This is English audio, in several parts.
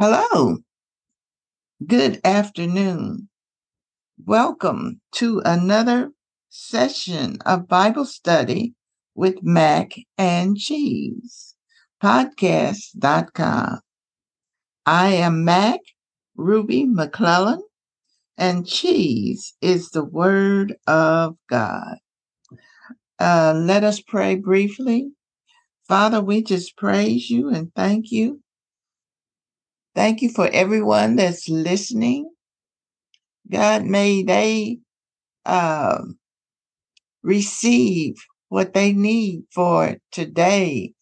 Hello. Good afternoon. Welcome to another session of Bible study with Mac and Cheese, podcast.com. I am Mac Ruby McClellan, and cheese is the word of God. Uh, let us pray briefly. Father, we just praise you and thank you Thank you for everyone that's listening. God, may they uh, receive what they need for today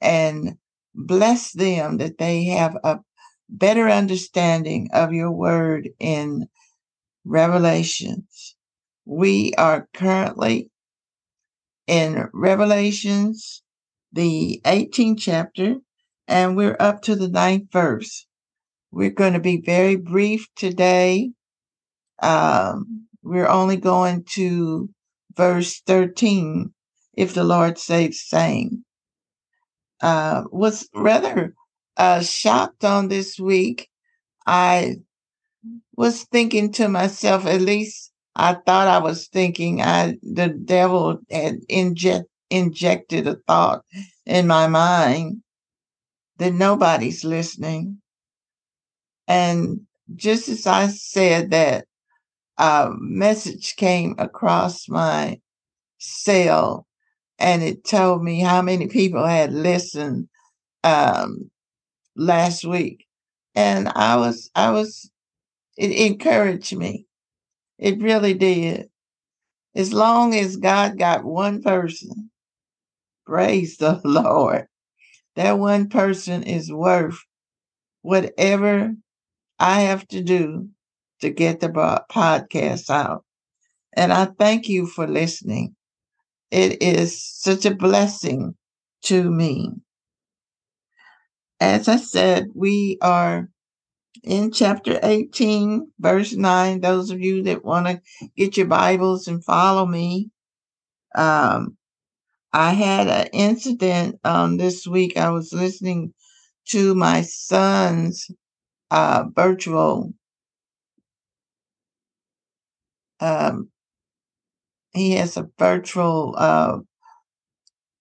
and bless them that they have a better understanding of your word in Revelations. We are currently in Revelations, the 18th chapter, and we're up to the ninth verse. We're going to be very brief today. Um, we're only going to verse 13, if the Lord says saying. Uh, was rather uh, shocked on this week. I was thinking to myself, at least I thought I was thinking, I the devil had inject, injected a thought in my mind that nobody's listening. And just as I said that, a message came across my cell and it told me how many people had listened um, last week. And I was, I was, it encouraged me. It really did. As long as God got one person, praise the Lord, that one person is worth whatever I have to do to get the podcast out. And I thank you for listening. It is such a blessing to me. As I said, we are in chapter 18, verse 9. Those of you that want to get your Bibles and follow me, um, I had an incident um, this week. I was listening to my son's uh, virtual. Um, he has a virtual uh,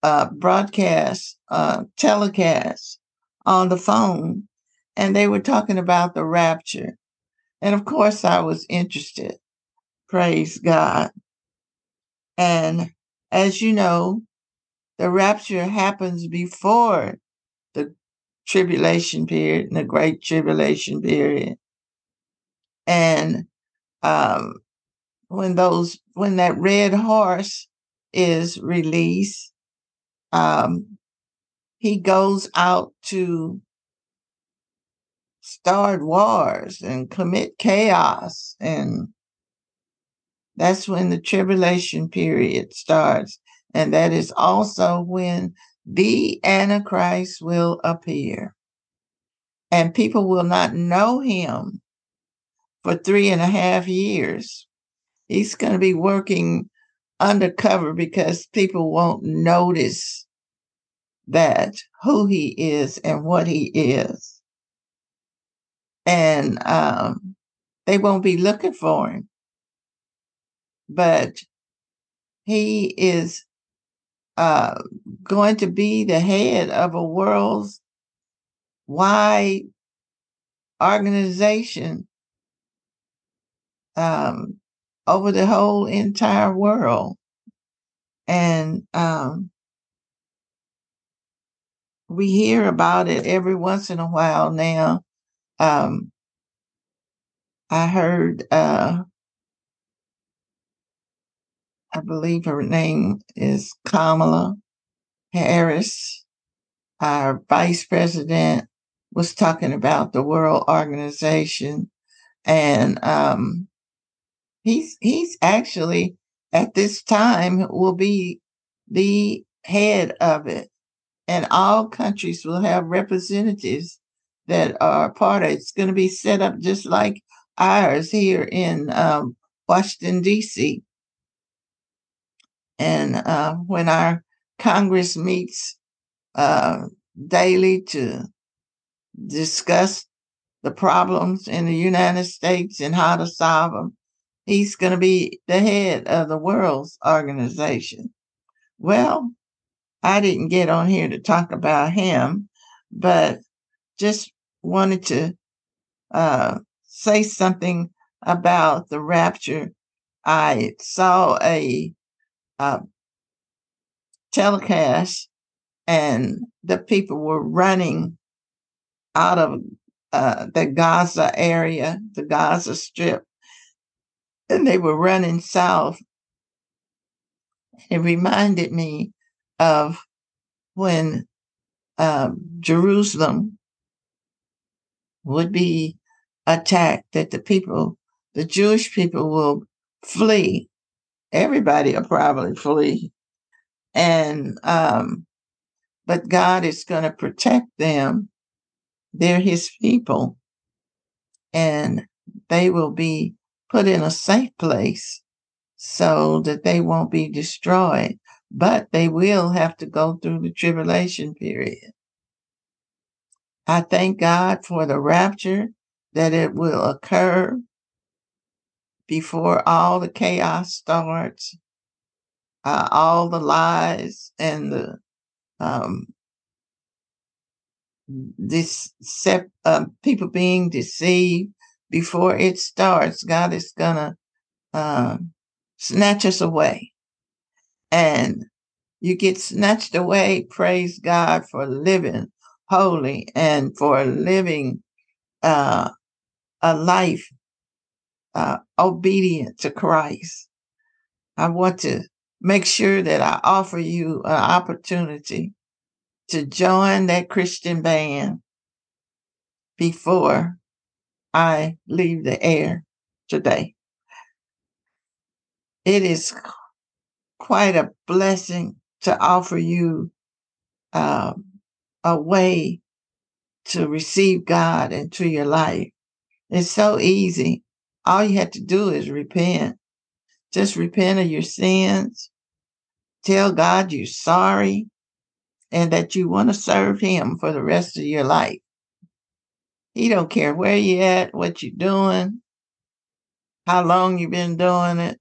uh, broadcast, uh, telecast on the phone, and they were talking about the rapture. And of course, I was interested. Praise God. And as you know, the rapture happens before tribulation period and the great tribulation period. And um, when those when that red horse is released, um, he goes out to start wars and commit chaos and that's when the tribulation period starts and that is also when the Antichrist will appear. And people will not know him for three and a half years. He's going to be working undercover because people won't notice that who he is and what he is. And um, they won't be looking for him. But he is uh, going to be the head of a world's wide organization um, over the whole entire world. And um, we hear about it every once in a while now. Um, I heard, uh, I believe her name is Kamala Harris, our vice president, was talking about the World Organization, and um, he's he's actually at this time will be the head of it, and all countries will have representatives that are part of it. It's going to be set up just like ours here in um, Washington D.C. And uh, when our Congress meets uh, daily to discuss the problems in the United States and how to solve them. He's going to be the head of the world's organization. Well, I didn't get on here to talk about him, but just wanted to uh, say something about the rapture. I saw a, a uh, telecast, and the people were running out of uh, the Gaza area, the Gaza Strip, and they were running south. It reminded me of when uh, Jerusalem would be attacked, that the people, the Jewish people, will flee. Everybody will probably flee. And, um, but God is going to protect them they're his people. And they will be put in a safe place so that they won't be destroyed. But they will have to go through the tribulation period. I thank God for the rapture that it will occur before all the chaos starts, uh, all the lies and the um, this uh, people being deceived before it starts. God is gonna uh, snatch us away, and you get snatched away. Praise God for living holy and for living uh, a life uh, obedient to Christ. I want to make sure that I offer you an opportunity to join that Christian band before I leave the air today. It is quite a blessing to offer you um, a way to receive God into your life. It's so easy. All you have to do is repent. Just repent of your sins. Tell God you're sorry and that you want to serve him for the rest of your life. He don't care where you're at, what you're doing, how long you've been doing it.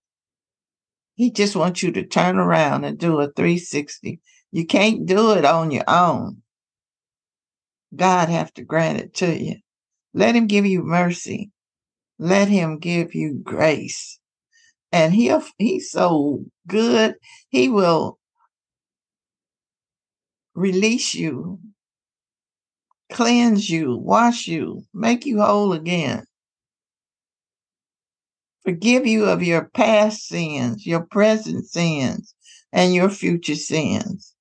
He just wants you to turn around and do a 360. You can't do it on your own. God have to grant it to you. Let him give you mercy. Let him give you grace. And he'll, he's so good. He will release you, cleanse you, wash you, make you whole again. Forgive you of your past sins, your present sins, and your future sins.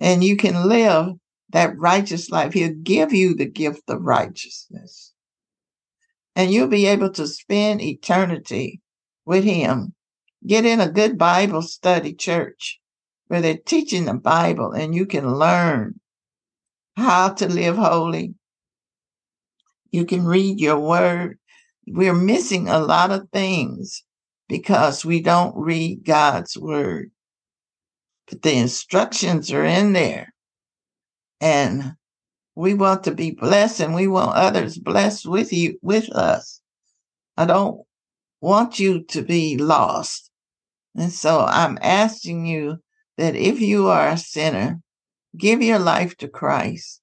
And you can live that righteous life. He'll give you the gift of righteousness. And you'll be able to spend eternity with Him. Get in a good Bible study church where they're teaching the Bible and you can learn how to live holy. You can read your word. We're missing a lot of things because we don't read God's word. But the instructions are in there. And we want to be blessed and we want others blessed with you, with us. I don't want you to be lost. And so I'm asking you that if you are a sinner, give your life to Christ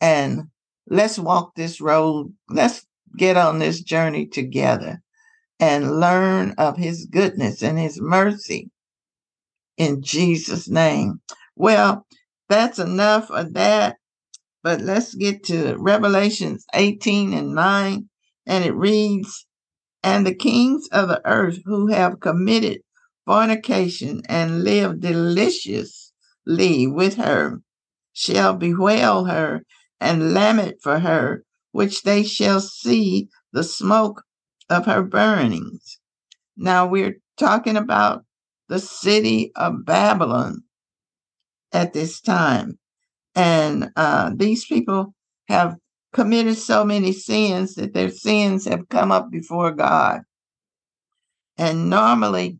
and let's walk this road. Let's get on this journey together and learn of his goodness and his mercy in Jesus' name. Well, that's enough of that. But let's get to Revelations 18 and 9. And it reads, And the kings of the earth who have committed fornication and live deliciously with her shall bewail her and lament for her, which they shall see the smoke of her burnings. Now we're talking about the city of Babylon at this time. And uh, these people have committed so many sins that their sins have come up before God. And normally,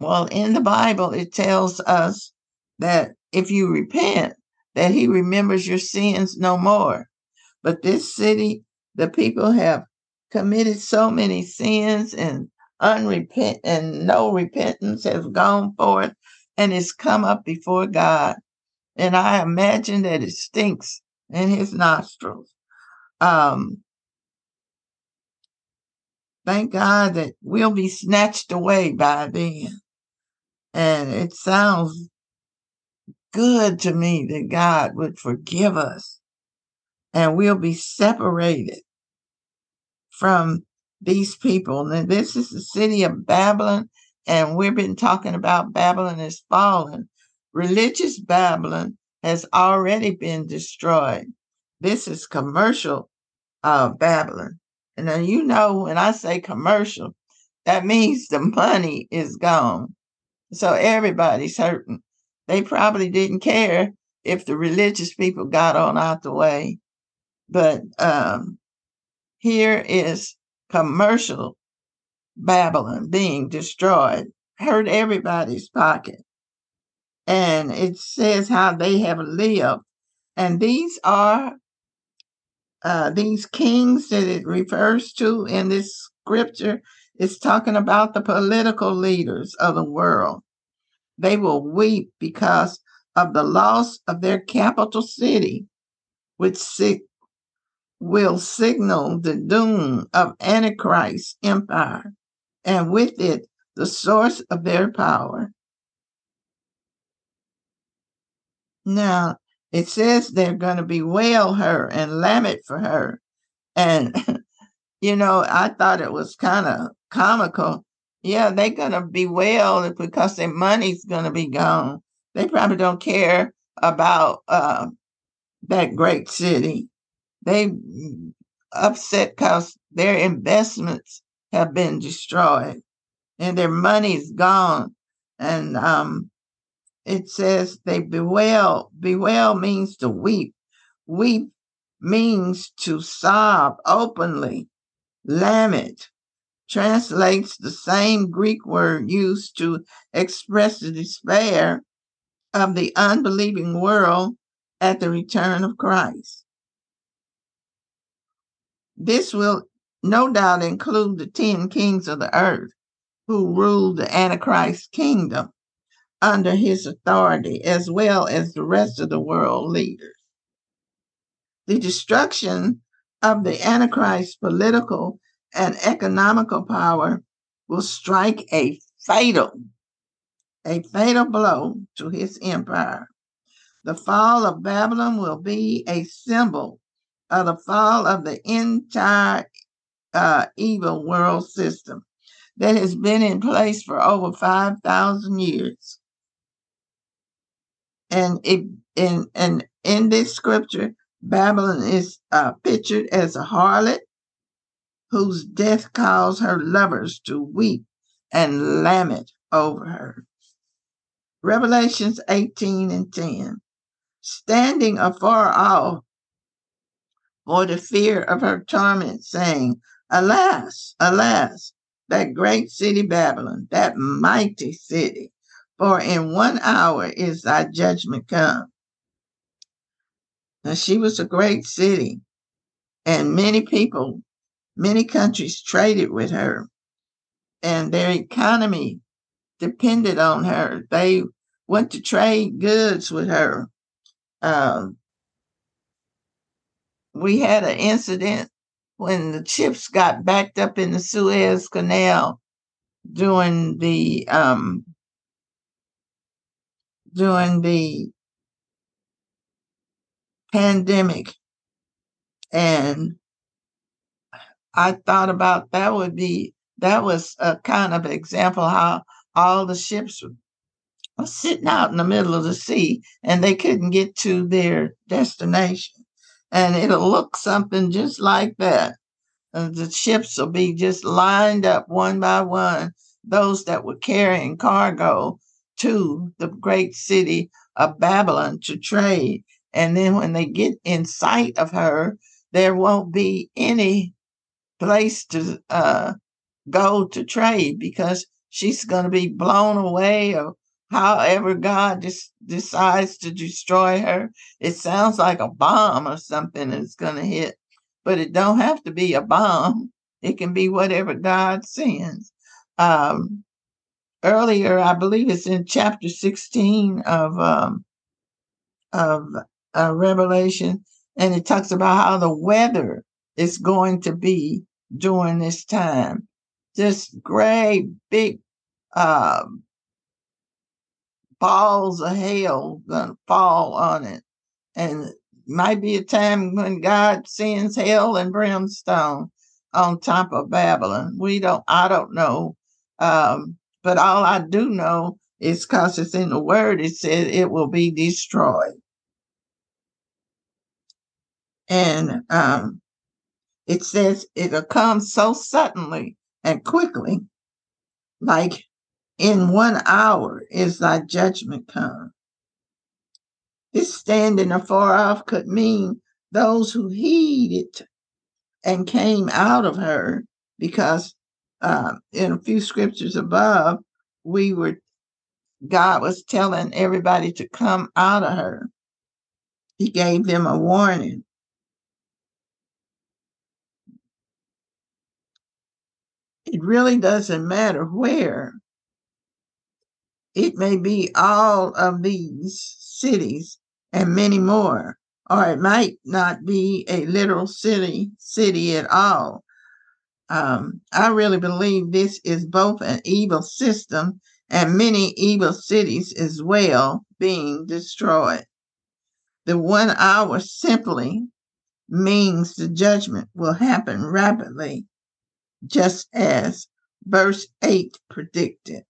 well, in the Bible, it tells us that if you repent, that he remembers your sins no more. But this city, the people have committed so many sins and unrepent and no repentance has gone forth and it's come up before God. And I imagine that it stinks in his nostrils. Um, thank God that we'll be snatched away by then. And it sounds good to me that God would forgive us and we'll be separated from these people. And this is the city of Babylon, and we've been talking about Babylon is fallen. Religious Babylon has already been destroyed. This is commercial uh, Babylon. And then you know, when I say commercial, that means the money is gone. So everybody's hurting. They probably didn't care if the religious people got on out the way. But um, here is commercial Babylon being destroyed, hurt everybody's pocket. And it says how they have lived. And these are uh, these kings that it refers to in this scripture. It's talking about the political leaders of the world. They will weep because of the loss of their capital city, which will signal the doom of Antichrist's empire, and with it, the source of their power. Now, it says they're going to bewail her and lament for her. And, you know, I thought it was kind of comical. Yeah, they're going to bewail because their money's going to be gone. They probably don't care about uh, that great city they upset because their investments have been destroyed and their money's gone. And um, it says they bewail. Bewail means to weep. Weep means to sob openly. Lament translates the same Greek word used to express the despair of the unbelieving world at the return of Christ. This will no doubt include the 10 kings of the earth who ruled the Antichrist kingdom under his authority, as well as the rest of the world leaders. The destruction of the Antichrist's political and economical power will strike a fatal, a fatal blow to his empire. The fall of Babylon will be a symbol of the fall of the entire uh, evil world system that has been in place for over 5,000 years. And it, in, and in this scripture, Babylon is uh, pictured as a harlot whose death caused her lovers to weep and lament over her. Revelations 18 and 10. Standing afar off for the fear of her torment, saying, Alas, alas, that great city Babylon, that mighty city, for in one hour is thy judgment come. Now, she was a great city, and many people, many countries traded with her, and their economy depended on her. They went to trade goods with her. Uh, we had an incident when the ships got backed up in the Suez Canal during the um, during the pandemic, and I thought about that would be that was a kind of example how all the ships were sitting out in the middle of the sea and they couldn't get to their destination and it'll look something just like that. Uh, the ships will be just lined up one by one, those that were carrying cargo to the great city of Babylon to trade. And then when they get in sight of her, there won't be any place to uh, go to trade because she's going to be blown away or however God just decides to destroy her. It sounds like a bomb or something that's going to hit, but it don't have to be a bomb. It can be whatever God sends. Um, earlier, I believe it's in chapter 16 of um, of uh, Revelation, and it talks about how the weather is going to be during this time. Just great big um, balls of hail gonna fall on it. And might be a time when God sends hell and brimstone on top of Babylon. We don't I don't know. Um, but all I do know is because it's in the word, it says it will be destroyed. And um, it says it'll come so suddenly and quickly, like in one hour is thy judgment come. This standing afar off could mean those who heeded and came out of her, because uh, in a few scriptures above, we were God was telling everybody to come out of her. He gave them a warning. It really doesn't matter where it may be all of these cities and many more, or it might not be a literal city city at all. Um, I really believe this is both an evil system and many evil cities as well being destroyed. The one hour simply means the judgment will happen rapidly, just as verse 8 predicted.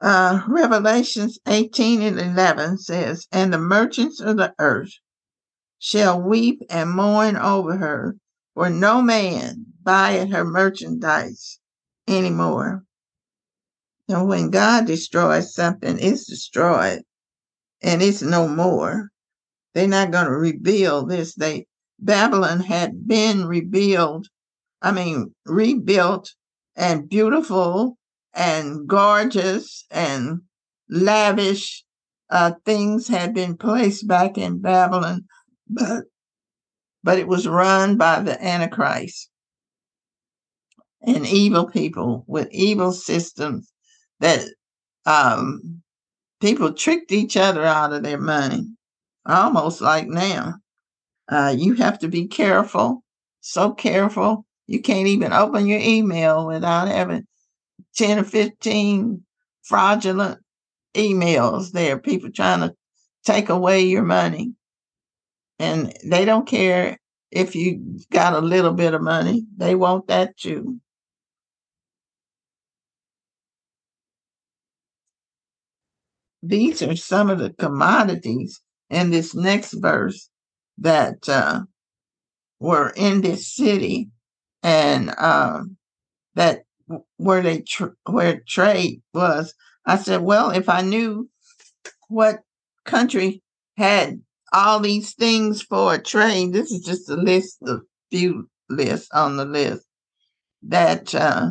Uh, Revelations 18 and 11 says, And the merchants of the earth shall weep and mourn over her, for no man buyeth her merchandise anymore. And when God destroys something, it's destroyed and it's no more. They're not going to rebuild this. They Babylon had been rebuilt, I mean rebuilt and beautiful and gorgeous and lavish uh, things had been placed back in Babylon, but but it was run by the Antichrist and evil people with evil systems that um, people tricked each other out of their money, almost like now. Uh, you have to be careful, so careful. You can't even open your email without having 10 or 15 fraudulent emails there, people trying to take away your money. And they don't care if you got a little bit of money, they want that too. These are some of the commodities in this next verse that uh, were in this city and uh, that where they tr- where trade was. I said, well, if I knew what country had all these things for a trade, this is just a list of few lists on the list that uh,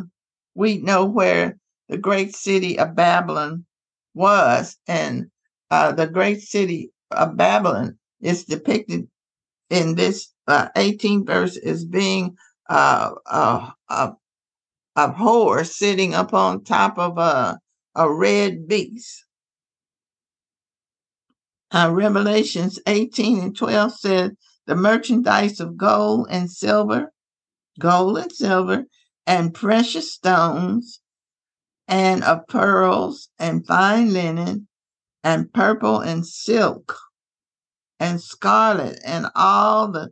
we know where the great city of Babylon was, and uh, the great city of Babylon is depicted in this uh, 18th verse as being uh, a a horse sitting up on top of a, a red beast. Uh, Revelations 18 and 12 says, The merchandise of gold and silver, gold and silver, and precious stones, and of pearls and fine linen, and purple and silk, and scarlet, and all the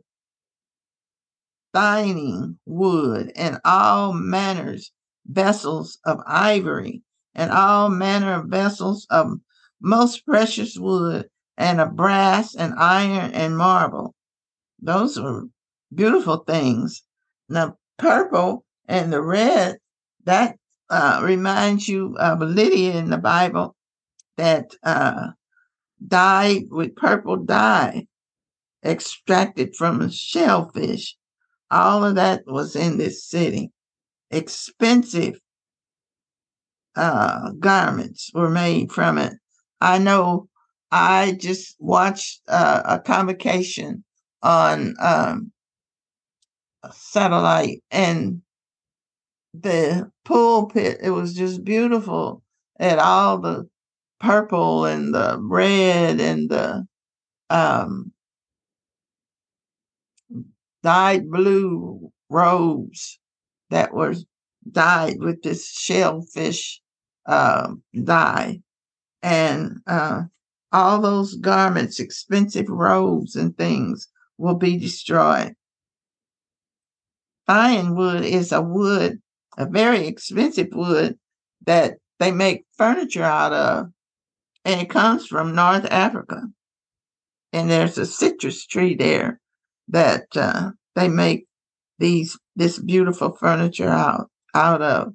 Thyine wood, and all manners vessels of ivory, and all manner of vessels of most precious wood, and of brass and iron and marble. Those were beautiful things. The purple and the red, that uh, reminds you of Lydia in the Bible that uh, dyed with purple dye extracted from a shellfish All of that was in this city. Expensive uh, garments were made from it. I know I just watched uh, a convocation on um, satellite and the pulpit. It was just beautiful at all the purple and the red and the um, dyed blue robes that were dyed with this shellfish uh, dye. And uh, all those garments, expensive robes and things will be destroyed. Ironwood is a wood, a very expensive wood that they make furniture out of, and it comes from North Africa. And there's a citrus tree there that uh, they make these this beautiful furniture out out of.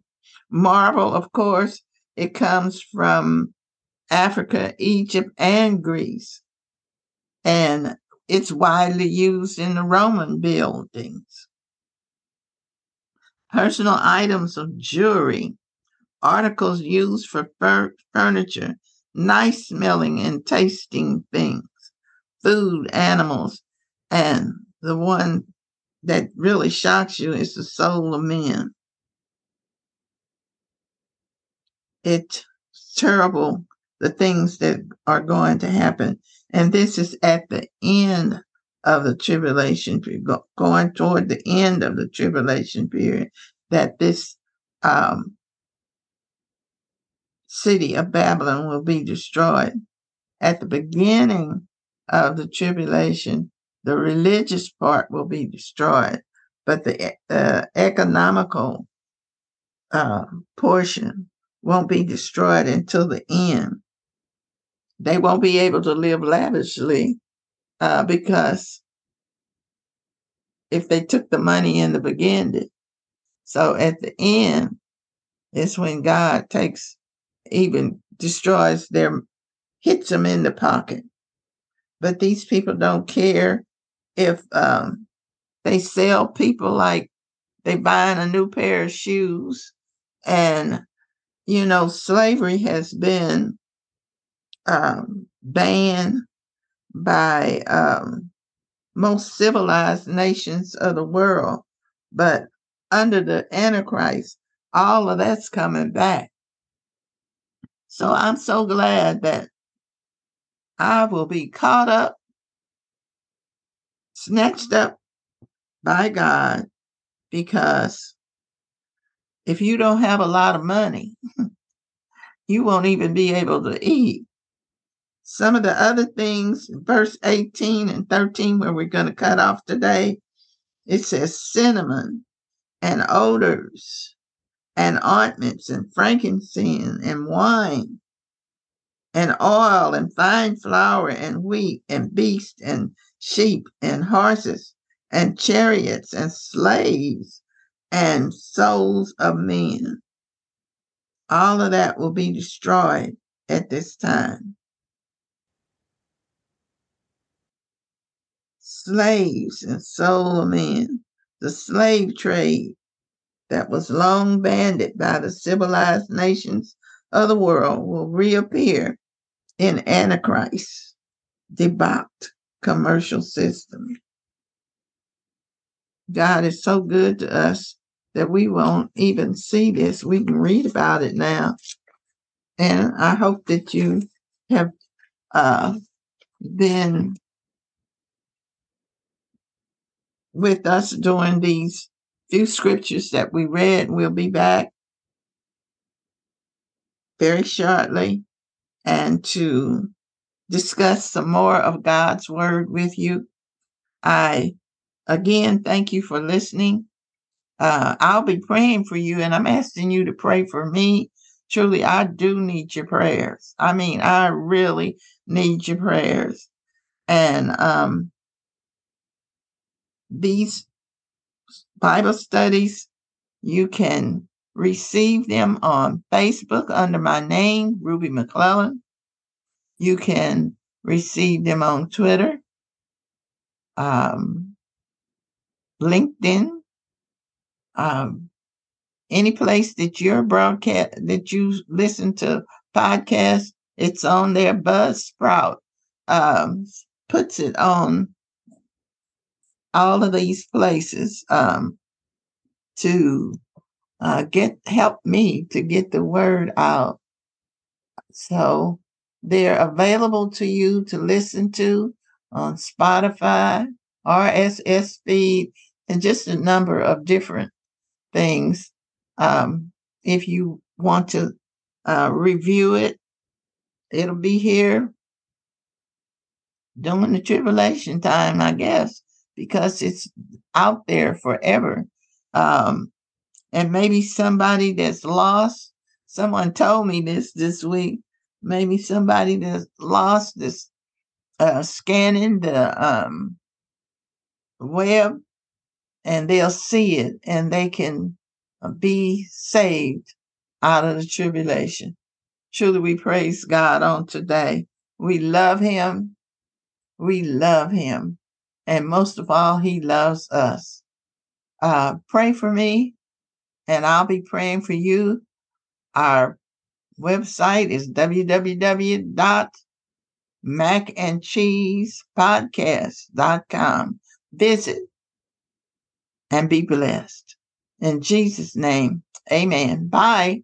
Marble, of course, it comes from Africa, Egypt, and Greece. And it's widely used in the Roman buildings. Personal items of jewelry, articles used for fur- furniture, nice smelling and tasting things, food, animals, and the one that really shocks you is the soul of men. It's terrible the things that are going to happen. And this is at the end of the tribulation period, going toward the end of the tribulation period, that this um, city of Babylon will be destroyed. At the beginning of the tribulation, the religious part will be destroyed, but the uh, economical uh, portion won't be destroyed until the end. They won't be able to live lavishly uh, because if they took the money in the beginning. So at the end, it's when God takes, even destroys their, hits them in the pocket. But these people don't care if um, they sell people like they buying a new pair of shoes and you know slavery has been um, banned by um, most civilized nations of the world. But under the antichrist all of that's coming back. So i'm so glad that i will be caught up snatched up by God because if you don't have a lot of money, you won't even be able to eat. Some of the other things, verse 18 and 13, where we're going to cut off today, it says cinnamon and odors and ointments and frankincense and wine and oil and fine flour and wheat and beast and sheep and horses and chariots and slaves and souls of men. All of that will be destroyed at this time. Slaves and soul of men, the slave trade that was long banded by the civilized nations of the world will reappear in Antichrist, debauched commercial system. God is so good to us that we won't even see this. We can read about it now. And I hope that you have uh, been with us during these few scriptures that we read. We'll be back very shortly and to discuss some more of God's word with you. I again thank you for listening. Uh, I'll be praying for you, and I'm asking you to pray for me. Truly, I do need your prayers. I mean, I really need your prayers. And um, these Bible studies, you can receive them on Facebook under my name, Ruby McClellan. You can receive them on Twitter. Um, LinkedIn, um, any place that you're broadcast that you listen to podcasts, it's on there. Buzzsprout um, puts it on all of these places um, to uh, get help me to get the word out. So they're available to you to listen to on Spotify, RSS feed, and just a number of different things. Um, if you want to uh, review it, it'll be here during the tribulation time, I guess, because it's out there forever. Um, and maybe somebody that's lost, someone told me this this week, maybe somebody that's lost this uh, scanning the um, web and they'll see it and they can uh, be saved out of the tribulation. Truly, we praise God on today. We love Him. We love Him. And most of all, He loves us. Uh, pray for me, and I'll be praying for you. Our website is www.macandcheesepodcast.com. Visit and be blessed. In Jesus' name, amen. Bye.